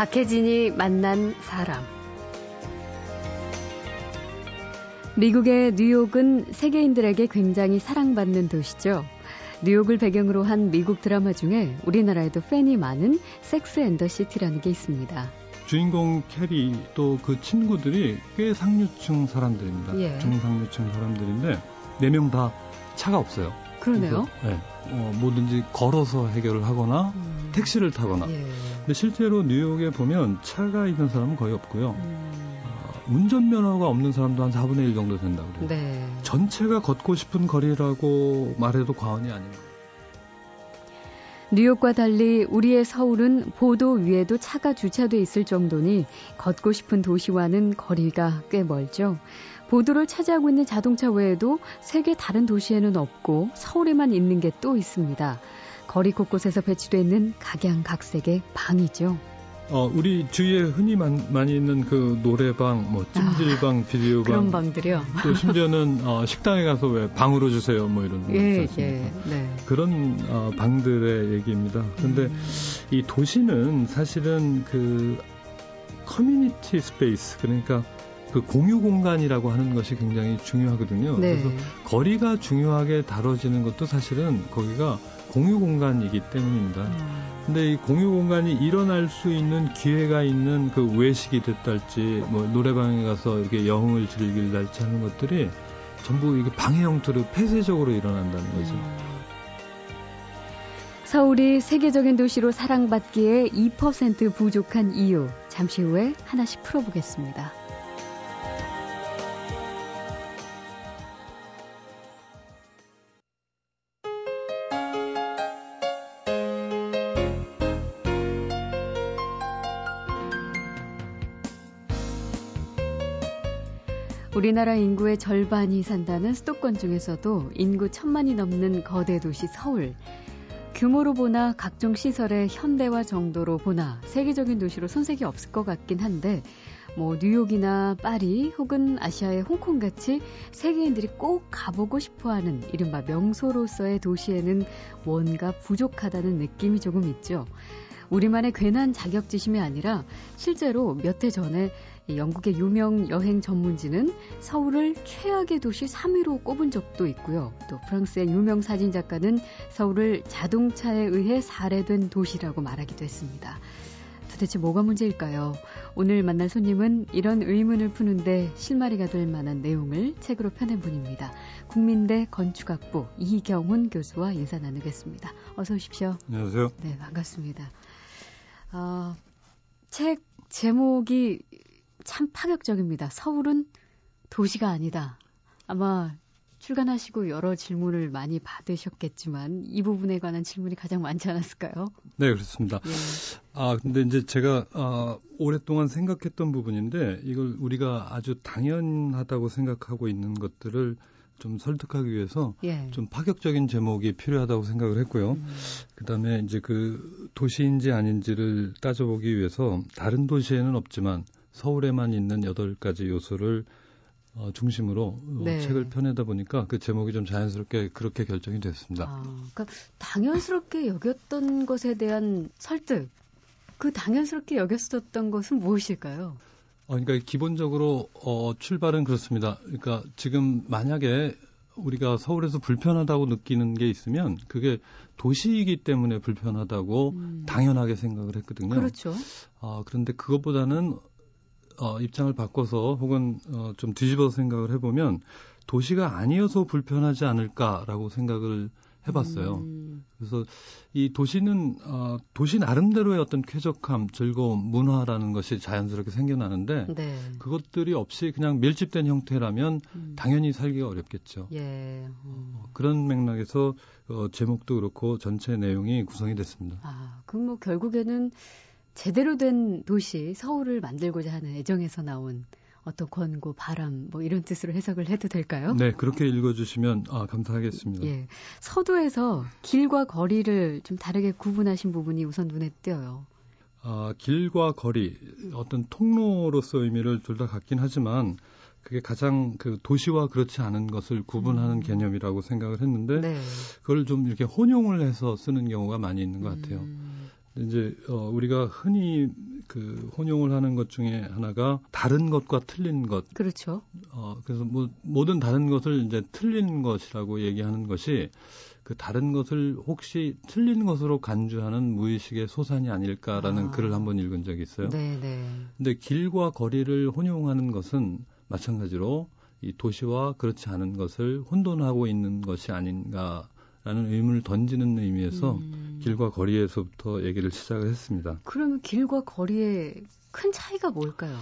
박혜진이 만난 사람. 미국의 뉴욕은 세계인들에게 굉장히 사랑받는 도시죠. 뉴욕을 배경으로 한 미국 드라마 중에 우리나라에도 팬이 많은 섹스 앤더 시티라는 게 있습니다. 주인공 캐리 또 그 친구들이 꽤 상류층 사람들입니다. 예. 중상류층 사람들인데 네 명 다 차가 없어요. 그러네요. 그래서, 네. 어, 뭐든지 걸어서 해결을 하거나 음. 택시를 타거나. 예. 근데 실제로 뉴욕에 보면 차가 있는 사람은 거의 없고요. 음. 어, 운전면허가 없는 사람도 한 4분의 1 정도 된다고 그래요. 네. 전체가 걷고 싶은 거리라고 말해도 과언이 아닌 거예요. 뉴욕과 달리 우리의 서울은 보도 위에도 차가 주차돼 있을 정도니 걷고 싶은 도시와는 거리가 꽤 멀죠. 보도를 차지하고 있는 자동차 외에도 세계 다른 도시에는 없고 서울에만 있는 게 또 있습니다. 거리 곳곳에서 배치되어 있는 각양각색의 방이죠. 어, 우리 주위에 흔히 많, 많이 있는 그 노래방, 뭐 찜질방, 비디오방, 아, 그런 방들이요. 또 심지어는 어, 식당에 가서 왜 방으로 주세요, 뭐 이런 거 예? 예, 네. 그런 어, 방들의 얘기입니다. 근데 음. 이 도시는 사실은 그 community space 그러니까 그 공유 공간이라고 하는 것이 굉장히 중요하거든요. 네. 그래서 거리가 중요하게 다뤄지는 것도 사실은 거기가 공유 공간이기 때문입니다. 음. 근데 이 공유 공간이 일어날 수 있는 기회가 있는 그 외식이 됐달지 뭐 노래방에 가서 이렇게 영을 즐길달지 하는 것들이 전부 이게 방해 형태로 폐쇄적으로 일어난다는 거죠. 음. 서울이 세계적인 도시로 사랑받기에 2% 부족한 이유. 잠시 후에 하나씩 풀어보겠습니다. 우리나라 인구의 절반이 산다는 수도권 중에서도 인구 천만이 넘는 거대 도시 서울. 규모로 보나 각종 시설의 현대화 정도로 보나 세계적인 도시로 손색이 없을 것 같긴 한데 뭐 뉴욕이나 파리 혹은 아시아의 홍콩 같이 세계인들이 꼭 가보고 싶어 하는 이른바 명소로서의 도시에는 뭔가 부족하다는 느낌이 조금 있죠. 우리만의 괜한 자격지심이 아니라 실제로 몇 해 전에 이 영국의 유명 여행 전문지는 서울을 최악의 도시 3위로 꼽은 적도 있고요. 또 프랑스의 유명 사진 작가는 서울을 자동차에 의해 살해된 도시라고 말하기도 했습니다. 도대체 뭐가 문제일까요? 오늘 만날 손님은 이런 의문을 푸는데 실마리가 될 만한 내용을 책으로 펴낸 분입니다. 국민대 건축학부 이경훈 교수와 인사 나누겠습니다. 어서 오십시오. 안녕하세요. 네, 반갑습니다. 어, 책 제목이 참 파격적입니다. 서울은 도시가 아니다. 아마 출간하시고 여러 질문을 많이 받으셨겠지만 이 부분에 관한 질문이 가장 많지 않았을까요? 네, 그렇습니다. 예. 아, 근데 이제 제가 아, 오랫동안 생각했던 부분인데 이걸 우리가 아주 당연하다고 생각하고 있는 것들을 좀 설득하기 위해서 예. 좀 파격적인 제목이 필요하다고 생각을 했고요. 음, 그다음에 이제 그 도시인지 아닌지를 따져보기 위해서 다른 도시에는 없지만 서울에만 있는 여덟 가지 요소를 어, 중심으로 어, 네. 책을 펴내다 보니까 그 제목이 좀 자연스럽게 그렇게 결정이 됐습니다. 아, 그러니까 당연스럽게 여겼던 것에 대한 설득. 그 당연스럽게 여겼었던 것은 무엇일까요? 어, 그러니까 기본적으로 어, 출발은 그렇습니다. 그러니까 지금 만약에 우리가 서울에서 불편하다고 느끼는 게 있으면 그게 도시이기 때문에 불편하다고 음. 당연하게 생각을 했거든요. 그렇죠. 아, 그런데 그것보다는 어, 입장을 바꿔서 혹은 어, 좀 뒤집어서 생각을 해보면 도시가 아니어서 불편하지 않을까라고 생각을 해봤어요. 음, 그래서 이 도시는 어, 도시 나름대로의 어떤 쾌적함, 즐거움, 문화라는 것이 자연스럽게 생겨나는데 네. 그것들이 없이 그냥 밀집된 형태라면 음, 당연히 살기가 어렵겠죠. 예. 음. 그런 맥락에서 어, 제목도 그렇고 전체 내용이 구성이 됐습니다. 아, 그럼 뭐 결국에는 제대로 된 도시 서울을 만들고자 하는 애정에서 나온 어떤 권고, 바람 뭐 이런 뜻으로 해석을 해도 될까요? 네, 그렇게 읽어주시면 아, 감사하겠습니다. 예. 서도에서 길과 거리를 좀 다르게 구분하신 부분이 우선 눈에 띄어요. 아, 길과 거리, 어떤 통로로서 의미를 둘다 갖긴 하지만 그게 가장 그 도시와 그렇지 않은 것을 구분하는 음. 개념이라고 생각을 했는데 네. 그걸 좀 이렇게 혼용을 해서 쓰는 경우가 많이 있는 것 같아요. 음, 이제 어, 우리가 흔히 그 혼용을 하는 것 중에 하나가 다른 것과 틀린 것. 그렇죠. 어, 그래서 뭐 모든 다른 것을 이제 틀린 것이라고 얘기하는 것이 그 다른 것을 혹시 틀린 것으로 간주하는 무의식의 소산이 아닐까라는 아. 글을 한번 읽은 적이 있어요. 네, 네. 근데 길과 거리를 혼용하는 것은 마찬가지로 이 도시와 그렇지 않은 것을 혼돈하고 있는 것이 아닌가 라는 의문을 던지는 의미에서 음. 길과 거리에서부터 얘기를 시작을 했습니다. 그러면 길과 거리의 큰 차이가 뭘까요?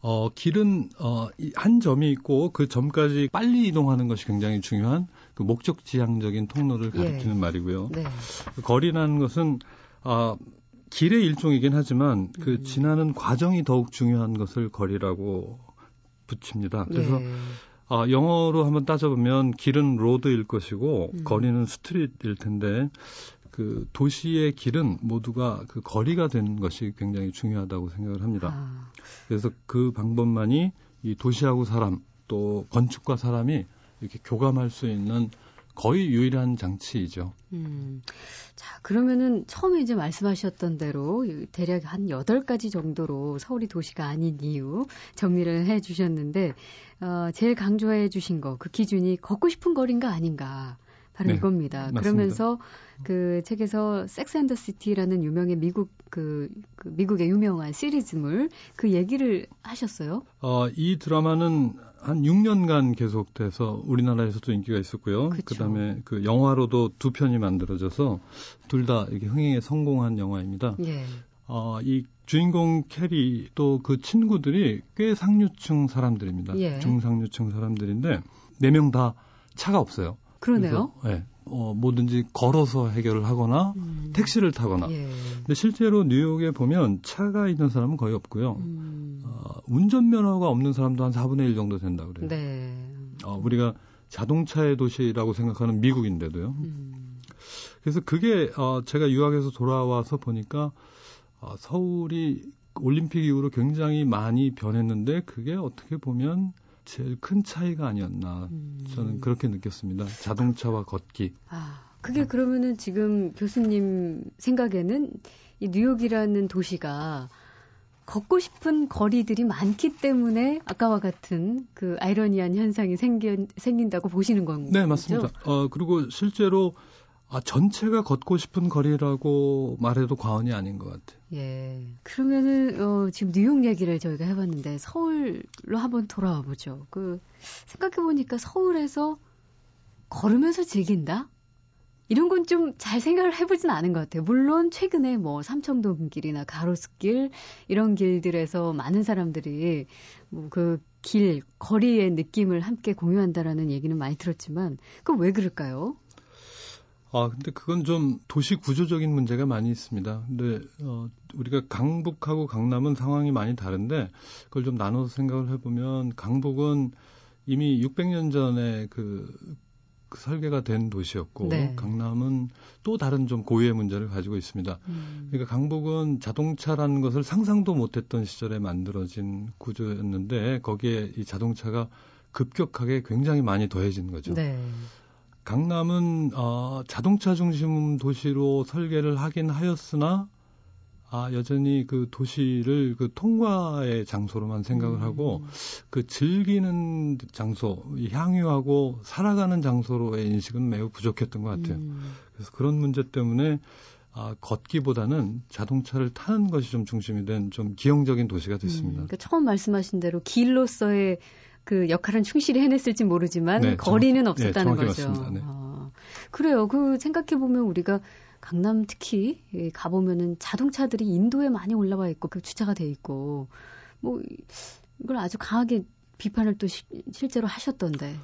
어, 길은 어, 한 점이 있고 그 점까지 빨리 이동하는 것이 굉장히 중요한 그 목적 지향적인 통로를 예. 가리키는 예. 말이고요. 네. 그 거리라는 것은 어, 길의 일종이긴 하지만 그 음. 지나는 과정이 더욱 중요한 것을 거리라고 붙입니다. 그래서 예. 아, 영어로 한번 따져보면 길은 로드일 것이고 음. 거리는 스트릿일 텐데 그 도시의 길은 모두가 그 거리가 되는 것이 굉장히 중요하다고 생각을 합니다. 아. 그래서 그 방법만이 이 도시하고 사람 또 건축과 사람이 이렇게 교감할 수 있는 거의 유일한 장치이죠. 음. 자, 그러면은 처음에 이제 말씀하셨던 대로 대략 한 8가지 정도로 서울이 도시가 아닌 이유 정리를 해 주셨는데, 어, 제일 강조해 주신 거, 그 기준이 걷고 싶은 거리인가 아닌가. 바로 네, 이겁니다. 맞습니다. 그러면서 그 책에서 섹스 앤더 시티라는 유명의 미국 그, 그, 미국의 유명한 시리즈물 그 얘기를 하셨어요? 어, 이 드라마는 한 6년간 계속돼서 우리나라에서도 인기가 있었고요. 그쵸. 그다음에 그 영화로도 두 편이 만들어져서 둘 다 이렇게 흥행에 성공한 영화입니다. 예. 어, 이 주인공 캐리 또 그 친구들이 꽤 상류층 사람들입니다. 예. 중상류층 사람들인데 네 명 다 차가 없어요. 그러네요. 그래서, 네. 어, 뭐든지 걸어서 해결을 하거나 음. 택시를 타거나. 예. 근데 실제로 뉴욕에 보면 차가 있는 사람은 거의 없고요. 음. 어, 운전면허가 없는 사람도 한 4분의 1 정도 된다 그래요. 네. 어, 우리가 자동차의 도시라고 생각하는 미국인데도요. 음. 그래서 그게 어, 제가 유학에서 돌아와서 보니까 어, 서울이 올림픽 이후로 굉장히 많이 변했는데 그게 어떻게 보면 제일 큰 차이가 아니었나 음. 저는 그렇게 느꼈습니다. 자동차와 걷기. 아, 그게 그러면은 지금 교수님 생각에는 이 뉴욕이라는 도시가 걷고 싶은 거리들이 많기 때문에 아까와 같은 그 아이러니한 현상이 생긴, 생긴다고 보시는 건가요? 네, 맞습니다. 어, 그리고 실제로 아, 전체가 걷고 싶은 거리라고 말해도 과언이 아닌 것 같아요. 예. 그러면은, 어, 지금 뉴욕 얘기를 저희가 해봤는데, 서울로 한번 돌아와 보죠. 그, 생각해보니까 서울에서 걸으면서 즐긴다? 이런 건 좀 잘 생각을 해보진 않은 것 같아요. 물론, 최근에 뭐, 삼청동 길이나 가로수길, 이런 길들에서 많은 사람들이, 뭐, 그, 길, 거리의 느낌을 함께 공유한다라는 얘기는 많이 들었지만, 그 왜 그럴까요? 아, 근데 그건 좀 도시 구조적인 문제가 많이 있습니다. 근데 어, 우리가 강북하고 강남은 상황이 많이 다른데 그걸 좀 나눠서 생각을 해보면 강북은 이미 600년 전에 그, 그 설계가 된 도시였고 네. 강남은 또 다른 좀 고유의 문제를 가지고 있습니다. 음. 그러니까 강북은 자동차라는 것을 상상도 못했던 시절에 만들어진 구조였는데 거기에 이 자동차가 급격하게 굉장히 많이 더해진 거죠. 네. 강남은 어, 자동차 중심 도시로 설계를 하긴 하였으나 아, 여전히 그 도시를 그 통과의 장소로만 생각을 음. 하고 그 즐기는 장소, 향유하고 살아가는 장소로의 인식은 매우 부족했던 것 같아요. 음. 그래서 그런 문제 때문에 아, 걷기보다는 자동차를 타는 것이 좀 중심이 된 좀 기형적인 도시가 됐습니다. 음, 그러니까 처음 말씀하신 대로 길로서의 그 역할은 충실히 해냈을지 모르지만 네, 거리는 정, 네, 없었다는 네, 거죠. 네. 아, 그래요. 그 생각해 보면 우리가 강남 특히 가 보면은 자동차들이 인도에 많이 올라와 있고 그 주차가 돼 있고 뭐 이걸 아주 강하게 비판을 또 시, 실제로 하셨던데.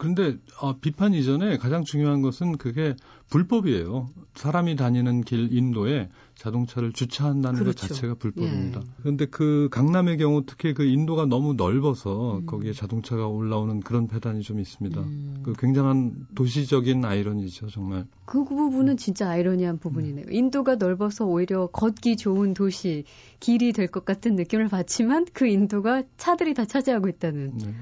그런데 어, 비판 이전에 가장 중요한 것은 그게 불법이에요. 사람이 다니는 길 인도에 자동차를 주차한다는 그렇죠. 것 자체가 불법입니다. 예. 그런데 그 강남의 경우 특히 그 인도가 너무 넓어서 음. 거기에 자동차가 올라오는 그런 배단이 좀 있습니다. 음. 그 굉장한 도시적인 아이러니죠, 정말. 그 부분은 진짜 아이러니한 부분이네요. 음. 인도가 넓어서 오히려 걷기 좋은 도시, 길이 될 것 같은 느낌을 받지만 그 인도가 차들이 다 차지하고 있다는. 네.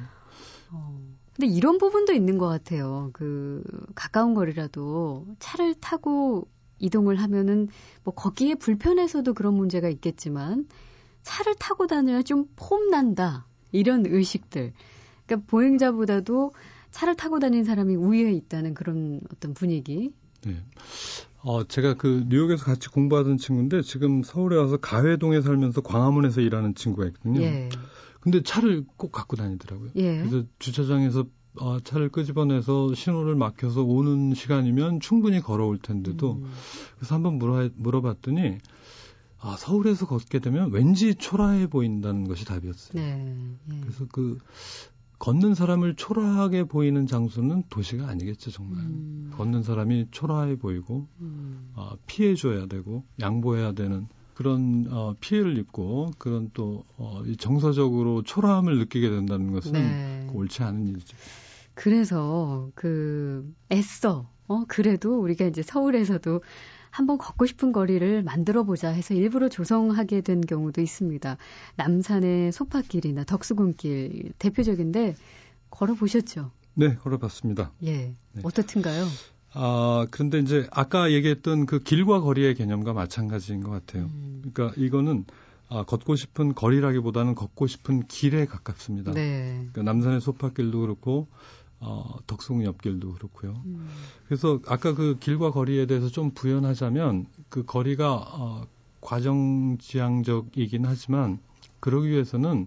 어. 근데 이런 부분도 있는 것 같아요. 그 가까운 거리라도 차를 타고 이동을 하면은 뭐 거기에 불편해서도 그런 문제가 있겠지만 차를 타고 다녀야 좀 폼난다. 이런 의식들. 그러니까 보행자보다도 차를 타고 다니는 사람이 우위에 있다는 그런 어떤 분위기. 네. 어, 제가 그 뉴욕에서 같이 공부하던 친구인데 지금 서울에 와서 가회동에 살면서 광화문에서 일하는 친구가 있거든요. 예. 근데 차를 꼭 갖고 다니더라고요. 예. 그래서 주차장에서 어, 차를 끄집어내서 신호를 막혀서 오는 시간이면 충분히 걸어올 텐데도 음. 그래서 한번 물어, 물어봤더니 아, 서울에서 걷게 되면 왠지 초라해 보인다는 것이 답이었어요. 네, 예. 그래서 그 걷는 사람을 초라하게 보이는 장소는 도시가 아니겠죠, 정말. 음. 걷는 사람이 초라해 보이고, 음. 어, 피해줘야 되고, 양보해야 되는 그런 어, 피해를 입고, 그런 또 어, 정서적으로 초라함을 느끼게 된다는 것은 네. 옳지 않은 일이죠. 그래서 그 애써, 어, 그래도 우리가 이제 서울에서도 한번 걷고 싶은 거리를 만들어 보자 해서 일부러 조성하게 된 경우도 있습니다. 남산의 소파길이나 덕수궁길 대표적인데 걸어 보셨죠? 네, 걸어봤습니다. 예, 네. 어떻든가요? 아, 그런데 이제 아까 얘기했던 그 길과 거리의 개념과 마찬가지인 것 같아요. 음. 그러니까 이거는 아, 걷고 싶은 거리라기보다는 걷고 싶은 길에 가깝습니다. 네. 그러니까 남산의 소파길도 그렇고 어, 덕숭 옆길도 그렇고요. 음. 그래서 아까 그 길과 거리에 대해서 좀 부연하자면 그 거리가 어, 과정지향적이긴 하지만 그러기 위해서는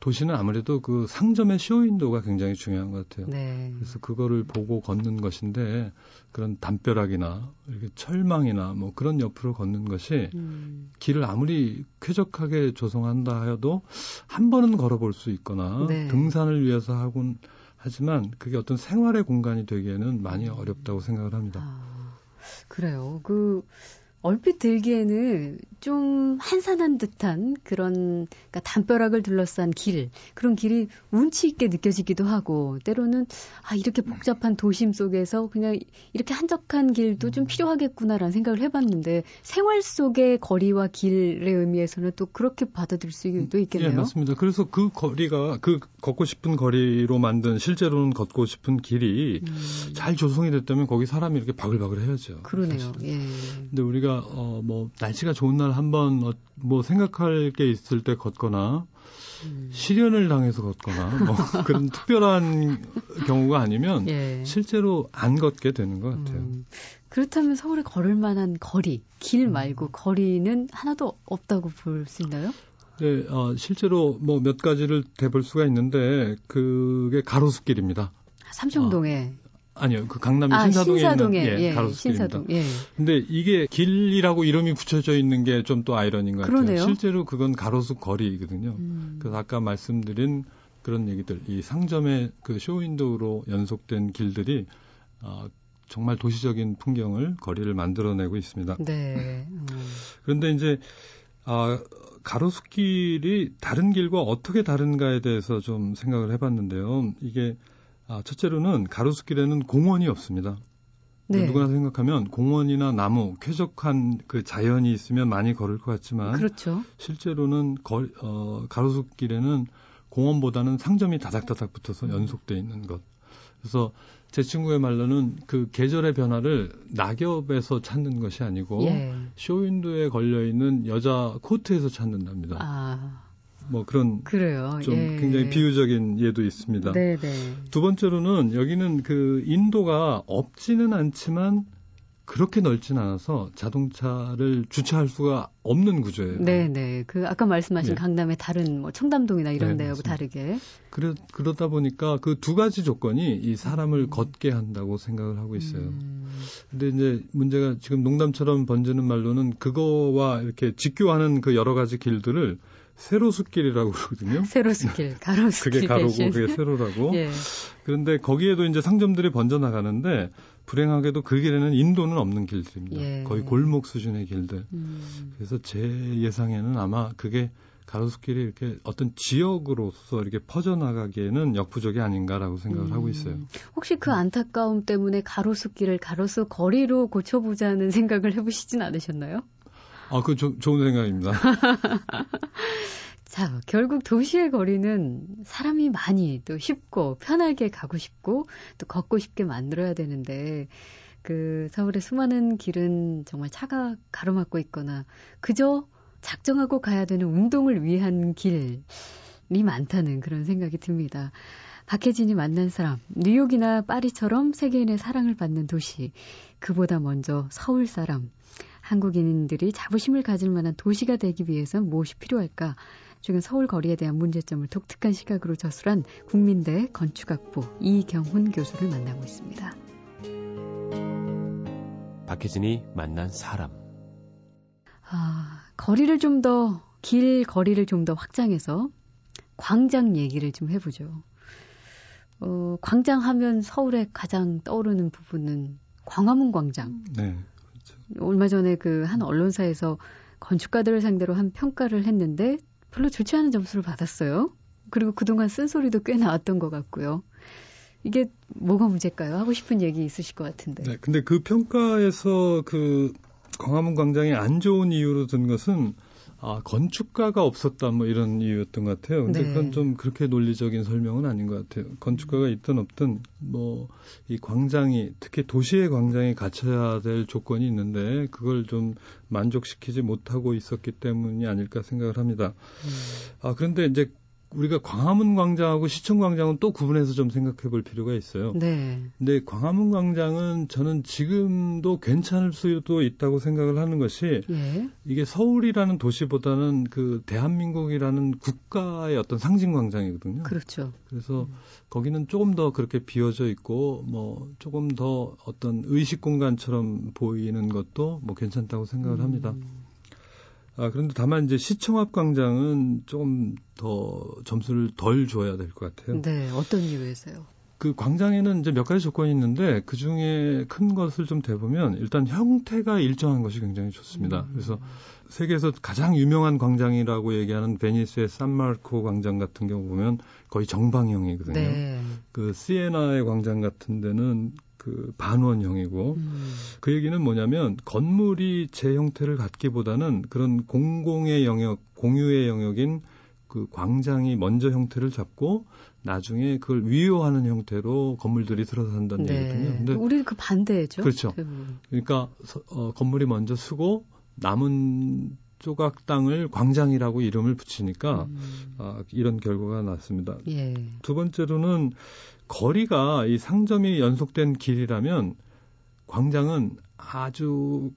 도시는 아무래도 그 상점의 쇼윈도가 굉장히 중요한 것 같아요. 네. 그래서 그거를 보고 걷는 것인데 그런 담벼락이나 이렇게 철망이나 뭐 그런 옆으로 걷는 것이 음. 길을 아무리 쾌적하게 조성한다 하여도 한 번은 걸어볼 수 있거나 네. 등산을 위해서 하곤 하지만 그게 어떤 생활의 공간이 되기에는 많이 어렵다고 생각을 합니다. 아, 그래요. 그 얼핏 들기에는 좀 한산한 듯한 그런 그러니까 담벼락을 둘러싼 길 그런 길이 운치 있게 느껴지기도 하고 때로는 아 이렇게 복잡한 도심 속에서 그냥 이렇게 한적한 길도 좀 필요하겠구나라는 생각을 해봤는데 생활 속의 거리와 길의 의미에서는 또 그렇게 받아들일 수도 있겠네요. 예, 맞습니다. 그래서 그 거리가 그 걷고 싶은 거리로 만든 실제로는 걷고 싶은 길이 음. 잘 조성이 됐다면 거기 사람이 이렇게 바글바글 해야죠. 그러네요. 사실. 예. 근데 우리가 어 뭐 날씨가 좋은 날 한번 어, 뭐 생각할 게 있을 때 걷거나 음. 실현을 당해서 걷거나 뭐 그런 특별한 경우가 아니면 예. 실제로 안 걷게 되는 것 같아요. 음. 그렇다면 서울에 걸을 만한 거리, 길 음. 말고 음. 거리는 하나도 없다고 볼 수 있나요? 네, 어, 실제로 뭐 몇 가지를 대볼 수가 있는데 그게 가로수길입니다. 삼청동에. 어, 아니요, 그 강남의 아, 신사동에, 신사동에 있는 예, 예, 가로수길입니다. 신사동, 예. 근데 이게 길이라고 이름이 붙여져 있는 게 좀 또 아이러니인 것 그러네요. 같아요. 실제로 그건 가로수 거리거든요. 음. 그래서 아까 말씀드린 그런 얘기들, 이 상점의 그 쇼윈도우로 연속된 길들이 어, 정말 도시적인 풍경을 거리를 만들어내고 있습니다. 네. 음. 그런데 이제 아, 가로수길이 다른 길과 어떻게 다른가에 대해서 좀 생각을 해봤는데요. 이게 아, 첫째로는 가로수길에는 공원이 없습니다. 네. 누구나 생각하면 공원이나 나무, 쾌적한 그 자연이 있으면 많이 걸을 것 같지만 그렇죠. 실제로는 거, 어, 가로수길에는 공원보다는 상점이 다닥다닥 붙어서 연속돼 있는 것. 그래서 제 친구의 말로는 그 계절의 변화를 낙엽에서 찾는 것이 아니고 예. 쇼윈도에 걸려 있는 여자 코트에서 찾는답니다. 아. 뭐 그런 그래요. 좀 예. 굉장히 비유적인 예도 있습니다. 네네. 네. 두 번째로는 여기는 그 인도가 없지는 않지만 그렇게 넓진 않아서 자동차를 주차할 수가 없는 구조예요. 네, 네. 그 아까 말씀하신 네. 강남의 다른 뭐 청담동이나 이런 네, 데하고 다르게. 그래 그러다 보니까 그 두 가지 조건이 이 사람을 음. 걷게 한다고 생각을 하고 있어요. 음. 근데 이제 문제가 지금 농담처럼 번지는 말로는 그거와 이렇게 직교하는 그 여러 가지 길들을 세로숲길이라고 그러거든요. 세로숲길, 가로숲길. 그게 가로고 그게 세로라고. 예. 그런데 거기에도 이제 상점들이 번져 나가는데 불행하게도 그 길에는 인도는 없는 길들입니다. 예. 거의 골목 수준의 길들. 음. 그래서 제 예상에는 아마 그게 가로수길이 이렇게 어떤 지역으로서 이렇게 퍼져나가기에는 역부족이 아닌가라고 생각을 음. 하고 있어요. 혹시 그 안타까움 때문에 가로수길을 가로수 거리로 고쳐보자는 생각을 해보시진 않으셨나요? 아, 그 조, 좋은 생각입니다. 자, 결국 도시의 거리는 사람이 많이 또 쉽고 편하게 가고 싶고 또 걷고 싶게 만들어야 되는데 그 서울의 수많은 길은 정말 차가 가로막고 있거나 그저 작정하고 가야 되는 운동을 위한 길이 많다는 그런 생각이 듭니다. 박혜진이 만난 사람, 뉴욕이나 파리처럼 세계인의 사랑을 받는 도시, 그보다 먼저 서울 사람, 한국인들이 자부심을 가질 만한 도시가 되기 위해선 무엇이 필요할까? 최근 서울 거리에 대한 문제점을 독특한 시각으로 저술한 국민대 건축학부 이경훈 교수를 만나고 있습니다. 박혜진이 만난 사람. 아, 거리를 좀 더, 길 거리를 좀 더 확장해서 광장 얘기를 좀 해보죠. 어, 광장 하면 서울에 가장 떠오르는 부분은 광화문 광장. 네. 얼마 전에 그 한 언론사에서 건축가들을 상대로 한 평가를 했는데 별로 좋지 않은 점수를 받았어요. 그리고 그동안 쓴소리도 꽤 나왔던 것 같고요. 이게 뭐가 문제일까요? 하고 싶은 얘기 있으실 것 같은데. 네, 근데 그 평가에서 그 광화문 광장이 안 좋은 이유로 든 것은 아, 건축가가 없었다 뭐 이런 이유였던 것 같아요. 근데 네. 그건 좀 그렇게 논리적인 설명은 아닌 것 같아요. 건축가가 있든 없든 뭐 이 광장이 특히 도시의 광장이 갖춰야 될 조건이 있는데 그걸 좀 만족시키지 못하고 있었기 때문이 아닐까 생각을 합니다. 음. 아, 그런데 이제 우리가 광화문 광장하고 시청 광장은 또 구분해서 좀 생각해 볼 필요가 있어요. 네. 근데 광화문 광장은 저는 지금도 괜찮을 수도 있다고 생각을 하는 것이 예. 이게 서울이라는 도시보다는 그 대한민국이라는 국가의 어떤 상징 광장이거든요. 그렇죠. 그래서 음. 거기는 조금 더 그렇게 비어져 있고 뭐 조금 더 어떤 의식 공간처럼 보이는 것도 뭐 괜찮다고 생각을 합니다. 음. 아, 그런데 다만 이제 시청 앞 광장은 조금 더 점수를 덜 줘야 될 것 같아요. 네, 어떤 이유에서요? 그 광장에는 이제 몇 가지 조건이 있는데 그 중에 큰 것을 좀 대보면 일단 형태가 일정한 것이 굉장히 좋습니다. 음. 그래서 세계에서 가장 유명한 광장이라고 얘기하는 베니스의 산마르코 광장 같은 경우 보면 거의 정방형이거든요. 네. 그 시에나의 광장 같은 데는 그 반원형이고 음. 그 얘기는 뭐냐면 건물이 제 형태를 갖기보다는 그런 공공의 영역, 공유의 영역인 그 광장이 먼저 형태를 잡고 나중에 그걸 위요하는 형태로 건물들이 들어선다는 네. 얘기거든요. 근데 우리는 그 반대죠. 그렇죠. 대부분. 그러니까 어, 건물이 먼저 쓰고 남은 조각 땅을 광장이라고 이름을 붙이니까 음. 아, 이런 결과가 났습니다. 예. 두 번째로는 거리가 이 상점이 연속된 길이라면 광장은 아주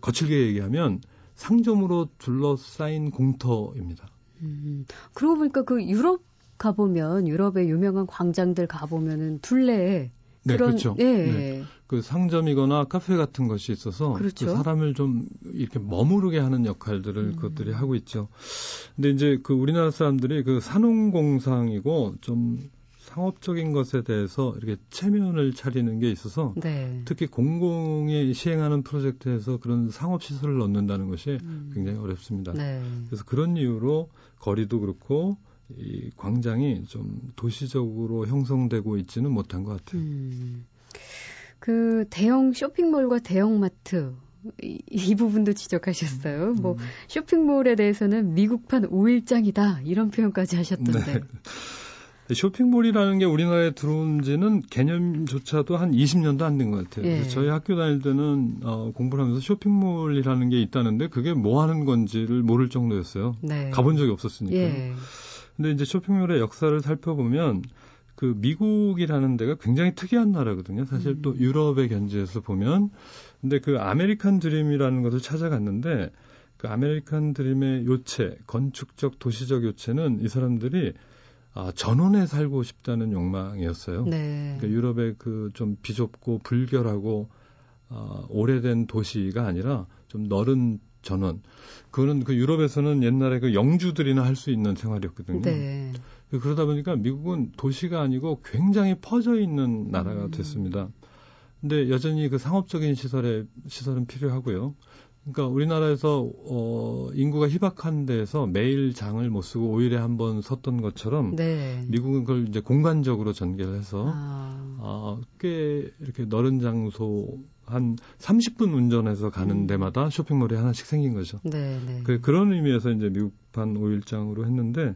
거칠게 얘기하면 상점으로 둘러싸인 공터입니다. 음, 그러고 보니까 그 유럽 가보면 유럽의 유명한 광장들 가보면은 둘레에 네, 그런, 그렇죠. 예. 네. 그 상점이거나 카페 같은 것이 있어서 그 그렇죠. 그 사람을 좀 이렇게 머무르게 하는 역할들을 음. 그것들이 하고 있죠. 근데 이제 그 우리나라 사람들이 그 산업공상이고 좀 상업적인 것에 대해서 이렇게 체면을 차리는 게 있어서 네. 특히 공공이 시행하는 프로젝트에서 그런 상업 시설을 넣는다는 것이 음. 굉장히 어렵습니다. 네. 그래서 그런 이유로 거리도 그렇고 이 광장이 좀 도시적으로 형성되고 있지는 못한 것 같아요. 음. 그 대형 쇼핑몰과 대형마트 이, 이 부분도 지적하셨어요. 뭐 음. 뭐 쇼핑몰에 대해서는 미국판 오일장이다 이런 표현까지 하셨던데. 네. 쇼핑몰이라는 게 우리나라에 들어온 지는 개념조차도 한 20년도 안 된 것 같아요. 예. 저희 학교 다닐 때는 어, 공부를 하면서 쇼핑몰이라는 게 있다는데 그게 뭐 하는 건지를 모를 정도였어요. 네. 가본 적이 없었으니까. 예. 근데 이제 쇼핑몰의 역사를 살펴보면 그 미국이라는 데가 굉장히 특이한 나라거든요. 사실 음. 또 유럽의 견지에서 보면 근데 그 아메리칸 드림이라는 것을 찾아갔는데 그 아메리칸 드림의 요체, 건축적 도시적 요체는 이 사람들이 아, 전원에 살고 싶다는 욕망이었어요. 네. 그러니까 유럽의 그 좀 비좁고 불결하고 아, 오래된 도시가 아니라 좀 넓은 전원. 그거는 그 유럽에서는 옛날에 그 영주들이나 할 수 있는 생활이었거든요. 네. 그러다 보니까 미국은 도시가 아니고 굉장히 퍼져 있는 나라가 음. 됐습니다. 근데 여전히 그 상업적인 시설에 시설은 필요하고요. 그러니까 우리나라에서 어 인구가 희박한 데에서 매일 장을 못 쓰고 5일에 한 번 섰던 것처럼 네. 미국은 그걸 이제 공간적으로 전개를 해서 아. 어, 꽤 이렇게 넓은 장소 한 30분 운전해서 가는 음. 데마다 쇼핑몰이 하나씩 생긴 거죠. 네, 네. 그, 그런 의미에서 이제 미국판 5일장으로 했는데 음.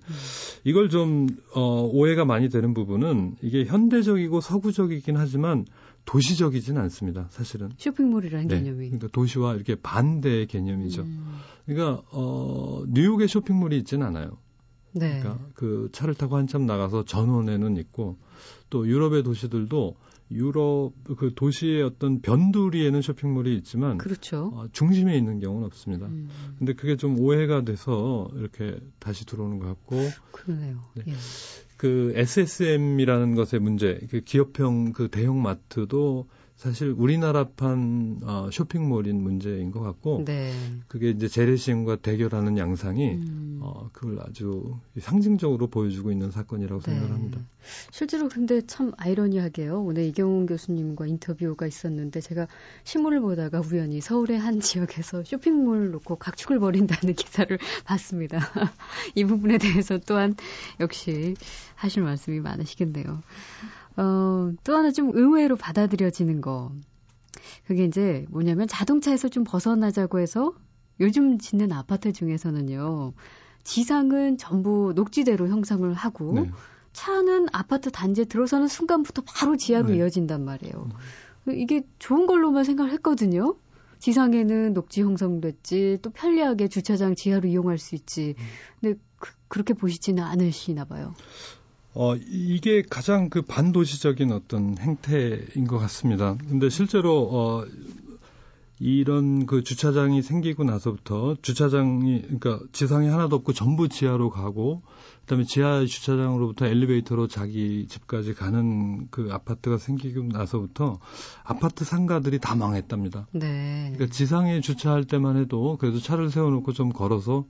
이걸 좀 어, 오해가 많이 되는 부분은 이게 현대적이고 서구적이긴 하지만 도시적이진 않습니다. 사실은. 쇼핑몰이라는 네. 개념이. 그러니까 도시와 이렇게 반대의 개념이죠. 음. 그러니까 어, 뉴욕에 쇼핑몰이 있지는 않아요. 네. 그러니까 그 차를 타고 한참 나가서 전원에는 있고 또 유럽의 도시들도 유럽 그 도시의 어떤 변두리에는 쇼핑몰이 있지만 그렇죠. 어, 중심에 있는 경우는 없습니다. 음, 근데 그게 좀 오해가 돼서 이렇게 다시 들어오는 것 같고 그러네요. 네. 예. 그 SSM이라는 것의 문제, 그 기업형 그 대형 마트도 사실 우리나라판 어, 쇼핑몰인 문제인 것 같고 네. 그게 이제 재래시장과 대결하는 양상이 음. 어, 그걸 아주 상징적으로 보여주고 있는 사건이라고 네. 생각을 합니다. 실제로 근데 참 아이러니하게요. 오늘 이경훈 교수님과 인터뷰가 있었는데 제가 신문을 보다가 우연히 서울의 한 지역에서 쇼핑몰 놓고 각축을 벌인다는 기사를 봤습니다. 이 부분에 대해서 또한 역시 하실 말씀이 많으시겠네요. 어, 또 하나 좀 의외로 받아들여지는 거. 그게 이제 뭐냐면 자동차에서 좀 벗어나자고 해서 요즘 짓는 아파트 중에서는요. 지상은 전부 녹지대로 형성을 하고 네. 차는 아파트 단지에 들어서는 순간부터 바로 지하로 네. 이어진단 말이에요. 이게 좋은 걸로만 생각을 했거든요. 지상에는 녹지 형성됐지, 또 편리하게 주차장 지하로 이용할 수 있지. 근데 그, 렇게 보시지는 않으시나 봐요. 어, 이게 가장 그 반도시적인 어떤 행태인 것 같습니다. 근데 실제로, 어, 이런 그 주차장이 생기고 나서부터 주차장이, 그러니까 지상에 하나도 없고 전부 지하로 가고, 그 다음에 지하 주차장으로부터 엘리베이터로 자기 집까지 가는 그 아파트가 생기고 나서부터 아파트 상가들이 다 망했답니다. 네. 그러니까 지상에 주차할 때만 해도 그래도 차를 세워놓고 좀 걸어서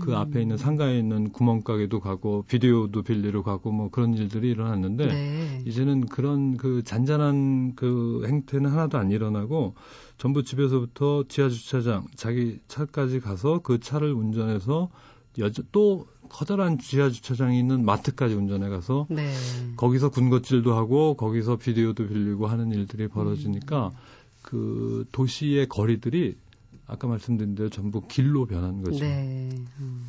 그 음. 앞에 있는 상가에 있는 구멍가게도 가고 비디오도 빌리러 가고 뭐 그런 일들이 일어났는데 네. 이제는 그런 그 잔잔한 그 행태는 하나도 안 일어나고 전부 집에서부터 지하 주차장 자기 차까지 가서 그 차를 운전해서 여저 또 커다란 지하 주차장이 있는 마트까지 운전해 가서 네. 거기서 군것질도 하고 거기서 비디오도 빌리고 하는 일들이 벌어지니까 음. 그 도시의 거리들이 아까 말씀드린 대로 전부 길로 변한 거죠. 네. 음.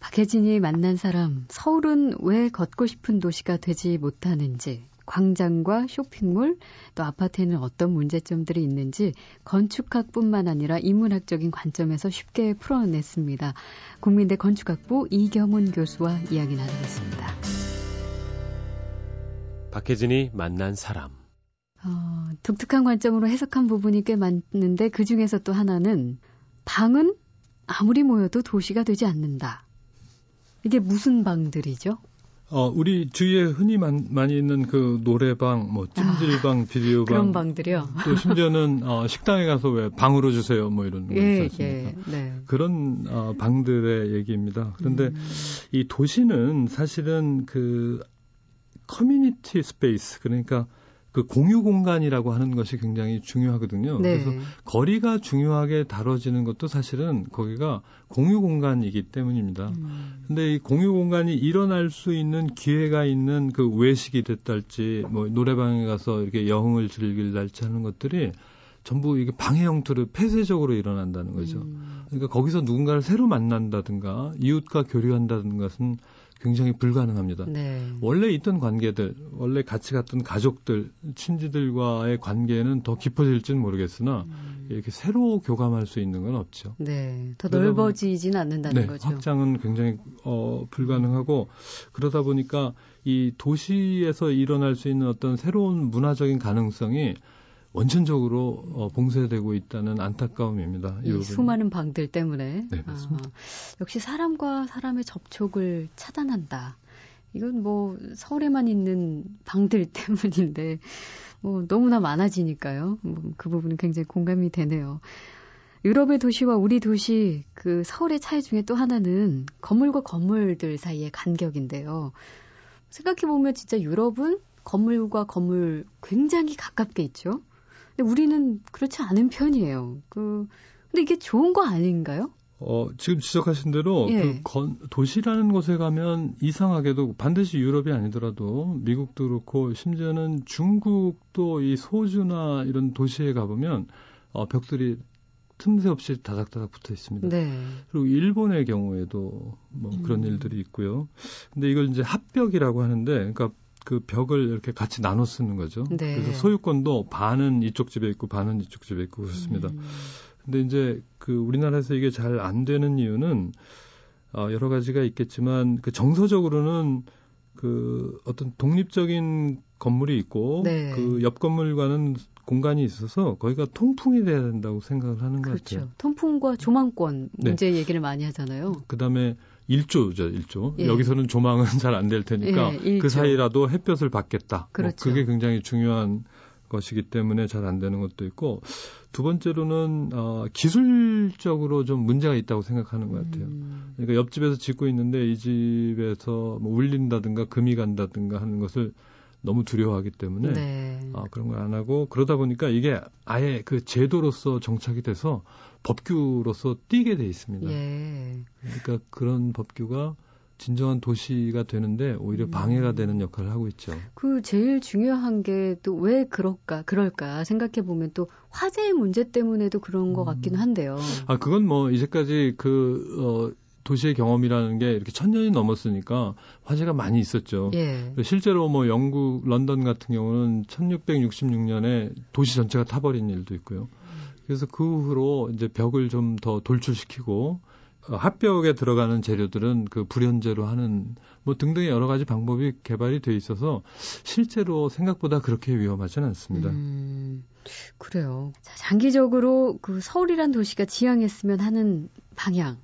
박혜진이 만난 사람, 서울은 왜 걷고 싶은 도시가 되지 못하는지, 광장과 쇼핑몰, 또 아파트에는 어떤 문제점들이 있는지 건축학뿐만 아니라 인문학적인 관점에서 쉽게 풀어냈습니다. 국민대 건축학부 이겸훈 교수와 이야기 나누겠습니다. 박혜진이 만난 사람. 어, 독특한 관점으로 해석한 부분이 꽤 많은데 그 중에서 또 하나는 방은 아무리 모여도 도시가 되지 않는다. 이게 무슨 방들이죠? 어, 우리 주위에 흔히 많, 많이 있는 그 노래방, 뭐 찜질방, 비디오방, 아, 그런 방들이요. 또 심지어는 어, 식당에 가서 왜 방으로 주세요, 뭐 이런 거 있지 예, 않습니까? 예, 네. 그런 어, 방들의 얘기입니다. 그런데 음, 이 도시는 사실은 그 community space 그러니까 그 공유 공간이라고 하는 것이 굉장히 중요하거든요. 네. 그래서 거리가 중요하게 다뤄지는 것도 사실은 거기가 공유 공간이기 때문입니다. 음, 근데 이 공유 공간이 일어날 수 있는 기회가 있는 그 외식이 됐달지 뭐 노래방에 가서 이렇게 여흥을 즐길달지 하는 것들이 전부 이게 방해 형태로 폐쇄적으로 일어난다는 거죠. 음, 그러니까 거기서 누군가를 새로 만난다든가 이웃과 교류한다는 것은 굉장히 불가능합니다. 네. 원래 있던 관계들, 원래 같이 갔던 가족들, 친지들과의 관계는 더 깊어질지는 모르겠으나 음, 이렇게 새로 교감할 수 있는 건 없죠. 네. 더 넓어지진 않는다는 네, 거죠. 확장은 굉장히 어, 불가능하고 그러다 보니까 이 도시에서 일어날 수 있는 어떤 새로운 문화적인 가능성이 원천적으로 어, 봉쇄되고 있다는 안타까움입니다. 이 이. 수많은 방들 때문에 네, 맞습니다. 아, 역시 사람과 사람의 접촉을 차단한다. 이건 뭐 서울에만 있는 방들 때문인데 뭐 너무나 많아지니까요. 뭐 그 부분은 굉장히 공감이 되네요. 유럽의 도시와 우리 도시 그 서울의 차이 중에 또 하나는 건물과 건물들 사이의 간격인데요. 생각해 보면 진짜 유럽은 건물과 건물 굉장히 가깝게 있죠. 근데 우리는 그렇지 않은 편이에요. 그 근데 이게 좋은 거 아닌가요? 어, 지금 지적하신 대로 예. 그 건, 도시라는 곳에 가면 이상하게도 반드시 유럽이 아니더라도 미국도 그렇고 심지어는 중국도 이 소주나 이런 도시에 가보면 어, 벽들이 틈새 없이 다닥다닥 붙어 있습니다. 네. 그리고 일본의 경우에도 뭐 그런 음. 일들이 있고요. 근데 이걸 이제 합벽이라고 하는데, 그러니까 그 벽을 이렇게 같이 나눠 쓰는 거죠. 네. 그래서 소유권도 반은 이쪽 집에 있고 반은 이쪽 집에 있고 그렇습니다. 음. 근데 이제 그 우리나라에서 이게 잘 안 되는 이유는 어, 여러 가지가 있겠지만 그 정서적으로는 그 어떤 독립적인 건물이 있고 네. 그옆 건물과는 공간이 있어서 거기가 통풍이 돼야 된다고 생각을 하는 것 같아요. 그렇죠. 통풍과 조망권 네. 문제 얘기를 많이 하잖아요. 그다음에 일조죠, 일조. 예. 여기서는 조망은 잘 안 될 테니까 예. 그 사이라도 햇볕을 받겠다. 그렇죠. 뭐 그게 굉장히 중요한 것이기 때문에 잘 안 되는 것도 있고 두 번째로는 어, 기술적으로 좀 문제가 있다고 생각하는 것 같아요. 음. 그러니까 옆집에서 짓고 있는데 이 집에서 뭐 울린다든가 금이 간다든가 하는 것을 너무 두려워하기 때문에 네. 아, 그런 걸 안 하고 그러다 보니까 이게 아예 그 제도로서 정착이 돼서 법규로서 띄게 돼 있습니다. 예. 그러니까 그런 법규가 진정한 도시가 되는데 오히려 음. 방해가 되는 역할을 하고 있죠. 그 제일 중요한 게 또 왜 그럴까, 그럴까 생각해 보면 또 화재의 문제 때문에도 그런 것 음. 같기는 한데요. 아 그건 뭐 이제까지 그 어, 도시의 경험이라는 게 이렇게 천 년이 넘었으니까 화재가 많이 있었죠. 예. 실제로 뭐 영국 런던 같은 경우는 1666년에 도시 전체가 타버린 일도 있고요. 그래서 그 후로 이제 벽을 좀 더 돌출시키고 어, 합벽에 들어가는 재료들은 그 불연제로 하는 뭐 등등의 여러 가지 방법이 개발이 돼 있어서 실제로 생각보다 그렇게 위험하지는 않습니다. 음, 그래요. 자, 장기적으로 그 서울이란 도시가 지향했으면 하는 방향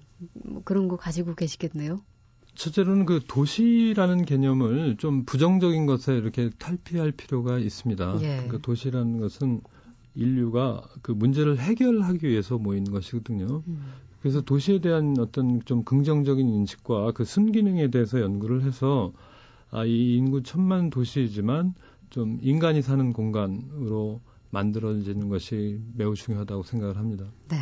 뭐 그런 거 가지고 계시겠네요. 첫째로는 그 도시라는 개념을 좀 부정적인 것에 이렇게 탈피할 필요가 있습니다. 예. 그러니까 도시라는 것은 인류가 그 문제를 해결하기 위해서 모인 것이거든요. 음. 그래서 도시에 대한 어떤 좀 긍정적인 인식과 그 순기능에 대해서 연구를 해서 아, 이 인구 천만 도시이지만 좀 인간이 사는 공간으로 만들어지는 것이 매우 중요하다고 생각을 합니다. 네.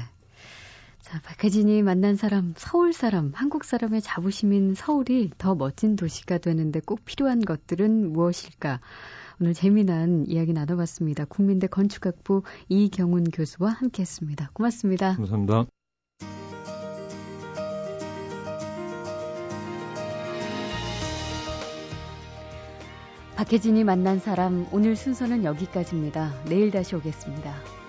자, 박혜진이 만난 사람, 서울 사람, 한국 사람의 자부심인 서울이 더 멋진 도시가 되는데 꼭 필요한 것들은 무엇일까? 오늘 재미난 이야기 나눠봤습니다. 국민대 건축학부 이경훈 교수와 함께했습니다. 고맙습니다. 감사합니다. 박혜진이 만난 사람, 오늘 순서는 여기까지입니다. 내일 다시 오겠습니다.